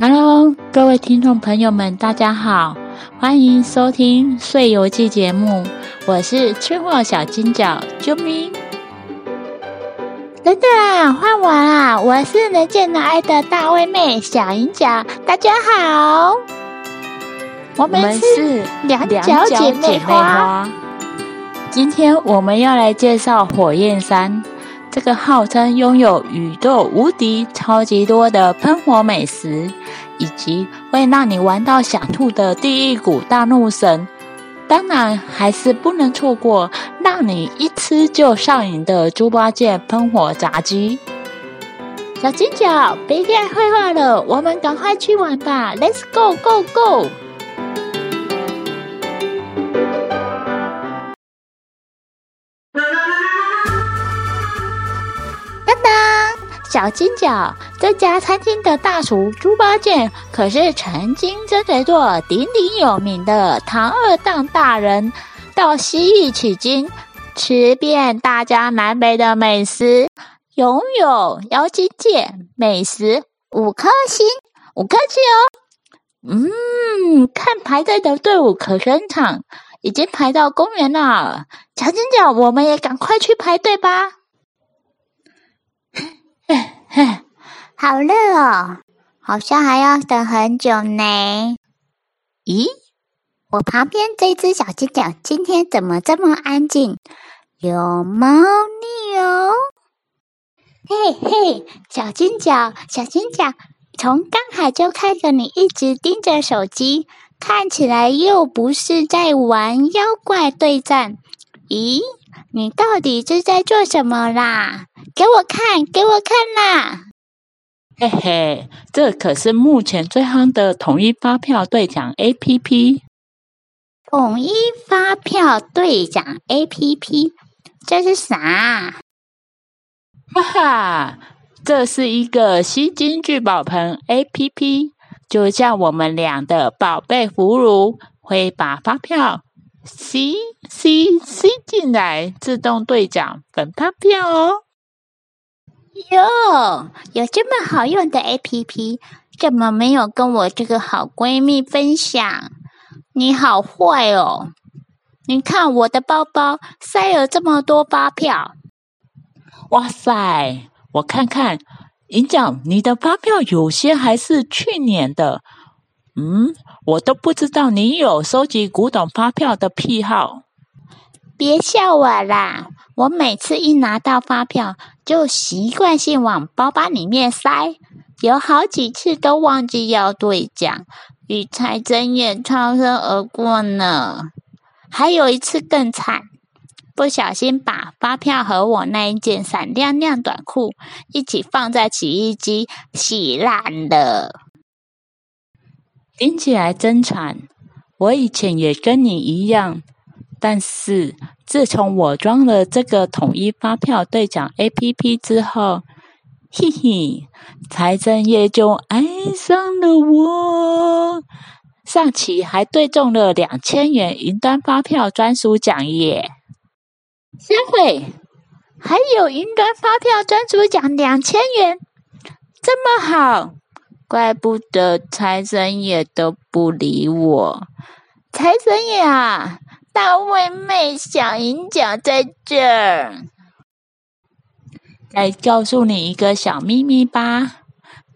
Hello，各位听众朋友们，大家好，欢迎收听《岁游记》节目，我是吃货小金角啾咪。等等，换我啦！我是能见能爱的大胃妹小银角，大家好。我们是两角姐妹花。今天我们要来介绍火焰山，这个号称拥有宇宙无敌超级多的喷火美食，以及会让你玩到想吐的第一股大怒神。当然，还是不能错过让你一吃就上瘾的猪八戒喷火炸鸡。小金角，别再废话了，我们赶快去玩吧！Let's go go go！当当，小金角，这家餐厅的大厨猪八戒可是曾经争谁做鼎鼎有名的唐二当大人，到西域取经，吃遍大江南北的美食，拥有妖精界美食五颗星，五颗星哦。嗯，看排队的队伍可伸长，已经排到公园了。小金角，我们也赶快去排队吧。好热哦，好像还要等很久呢。咦，我旁边这只小金脚今天怎么这么安静？有猫腻哦。嘿嘿，小金脚，小金脚，从刚才就看着你一直盯着手机，看起来又不是在玩妖怪对战。咦，你到底是在做什么啦？给我看，给我看啦！嘿嘿，这可是目前最夯的统一发票兑奖 APP。统一发票兑奖 APP，这是啥？哈哈，这是一个吸金聚宝盆 APP，就像我们俩的宝贝葫芦，会把发票吸吸吸进来，自动兑奖本发票哦。哟，有这么好用的 APP，怎么没有跟我这个好闺蜜分享？你好坏哦！你看我的包包塞了这么多发票。哇塞，我看看，银脚，你的发票有些还是去年的。嗯，我都不知道你有收集古董发票的癖好。别笑我啦！我每次一拿到发票，就习惯性往包包里面塞，有好几次都忘记要兑奖，与财神爷擦身而过呢。还有一次更惨，不小心把发票和我那一件闪亮亮短裤一起放在洗衣机洗烂了。听起来真惨，我以前也跟你一样。但是自从我装了这个统一发票兑奖 APP 之后，嘿嘿，财神爷就爱上了我。上期还对中了两千元云端发票专属奖耶！先会还有云端发票专属奖两千元，这么好，怪不得财神爷都不理我。财神爷啊！大胃妹小银脚在这儿，来告诉你一个小秘密吧。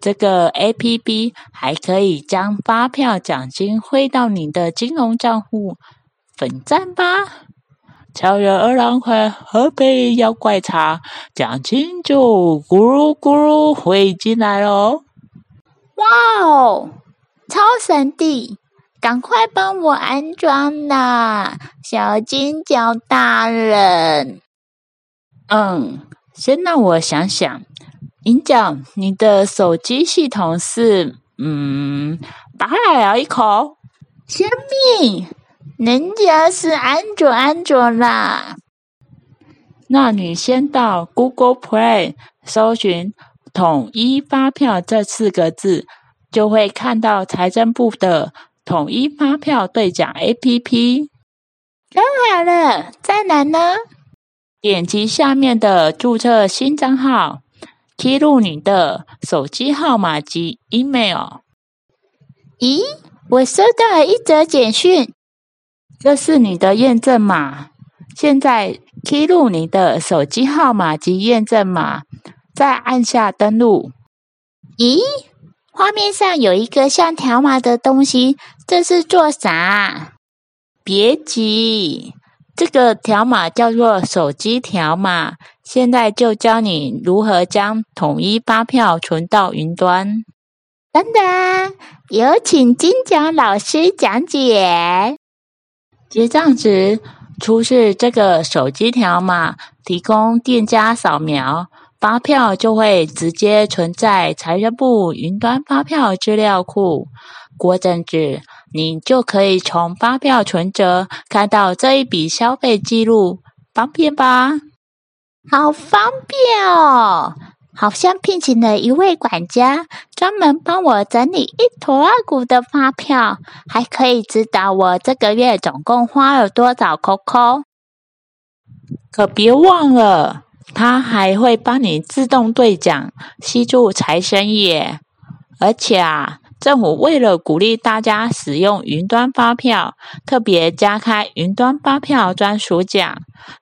这个 APP 还可以将发票奖金汇到你的金融账户，粉赞吧！超人二郎会喝杯妖怪茶，奖金就咕噜咕噜汇进来喽！哇哦，超神的！赶快帮我安装啦，小金角大人。嗯，先让我想想。银脚，你的手机系统是……嗯，打了了一口。小米，人家是安卓，安卓啦。那你先到 Google Play 搜寻“统一发票”这四个字，就会看到财政部的统一发票兑奖 APP。看好了，在哪呢？点击下面的注册新账号，记入你的手机号码及 email。咦，我收到了一则简讯，这是你的验证码。现在记入你的手机号码及验证码，再按下登录。咦，画面上有一个像条码的东西，这是做啥？别急，这个条码叫做手机条码。现在就教你如何将统一发票存到云端。等等，有请金奖老师讲解。结账时出示这个手机条码，提供店家扫描，发票就会直接存在财政部云端发票资料库。过阵子，你就可以从发票存折看到这一笔消费记录，方便吧？好方便哦！好像聘请了一位管家，专门帮我整理一坨二股的发票，还可以知道我这个月总共花了多少扣扣。可别忘了，他还会帮你自动兑奖，吸住财神爷。而且啊，政府为了鼓励大家使用云端发票，特别加开云端发票专属奖，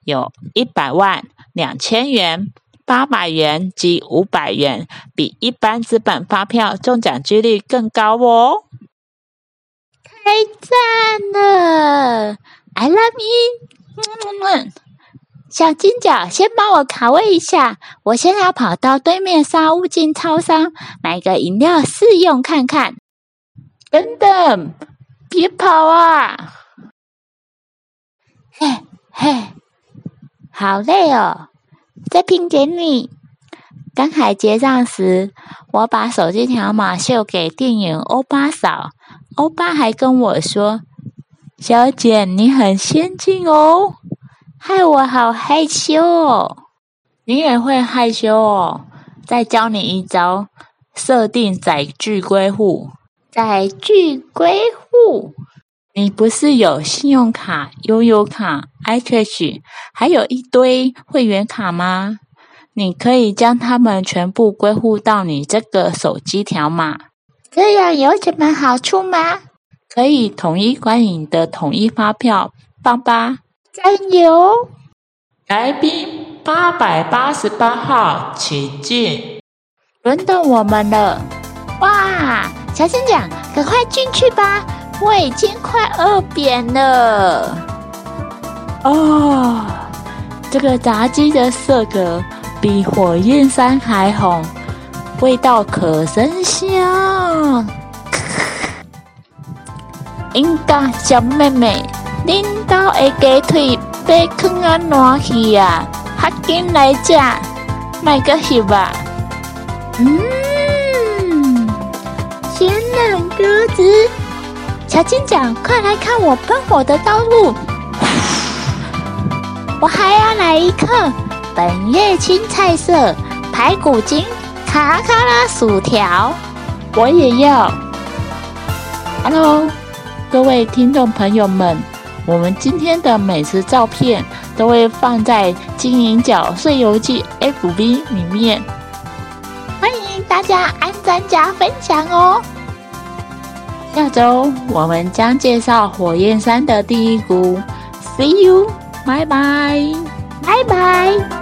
有一百万。两千元、八百元及五百元，比一般纸本发票中奖几率更高哦！太赞了！I love you！小金角，先帮我卡位一下，我先要跑到对面沙悟净超商买个饮料试用看看。等等，别跑啊！嘿，嘿。好累哦，这瓶给你。刚才结账时，我把手机条码秀给店员欧巴扫，欧巴还跟我说：“小姐，你很先进哦。”害我好害羞哦。你也会害羞哦。再教你一招，设定载具归户。载具归户。你不是有信用卡、悠游卡、iCash，还有一堆会员卡吗？你可以将它们全部归户到你这个手机条码。这样有什么好处吗？可以统一管理你的统一发票，棒吧？加油！来宾八百八十八号，请进。轮到我们了！哇，小心点，赶快进去吧！我已经快饿扁了。哦，这个炸鸡的色格比火焰山还红，味道可真香。应该小妹妹，恁家的鸡腿被坑啊烂去啊，快进来吃，买个去吧。嗯，鲜嫩鸽子。小金角，快来看我喷火的刀路！我还要来一客本月青菜色排骨精卡卡拉薯条，我也要。Hello，各位听众朋友们，我们今天的美食照片都会放在金银角碎游记 FB 里面，欢迎大家按赞加分享哦。下周我们将介绍火焰山的第一股，See you，拜拜，拜拜。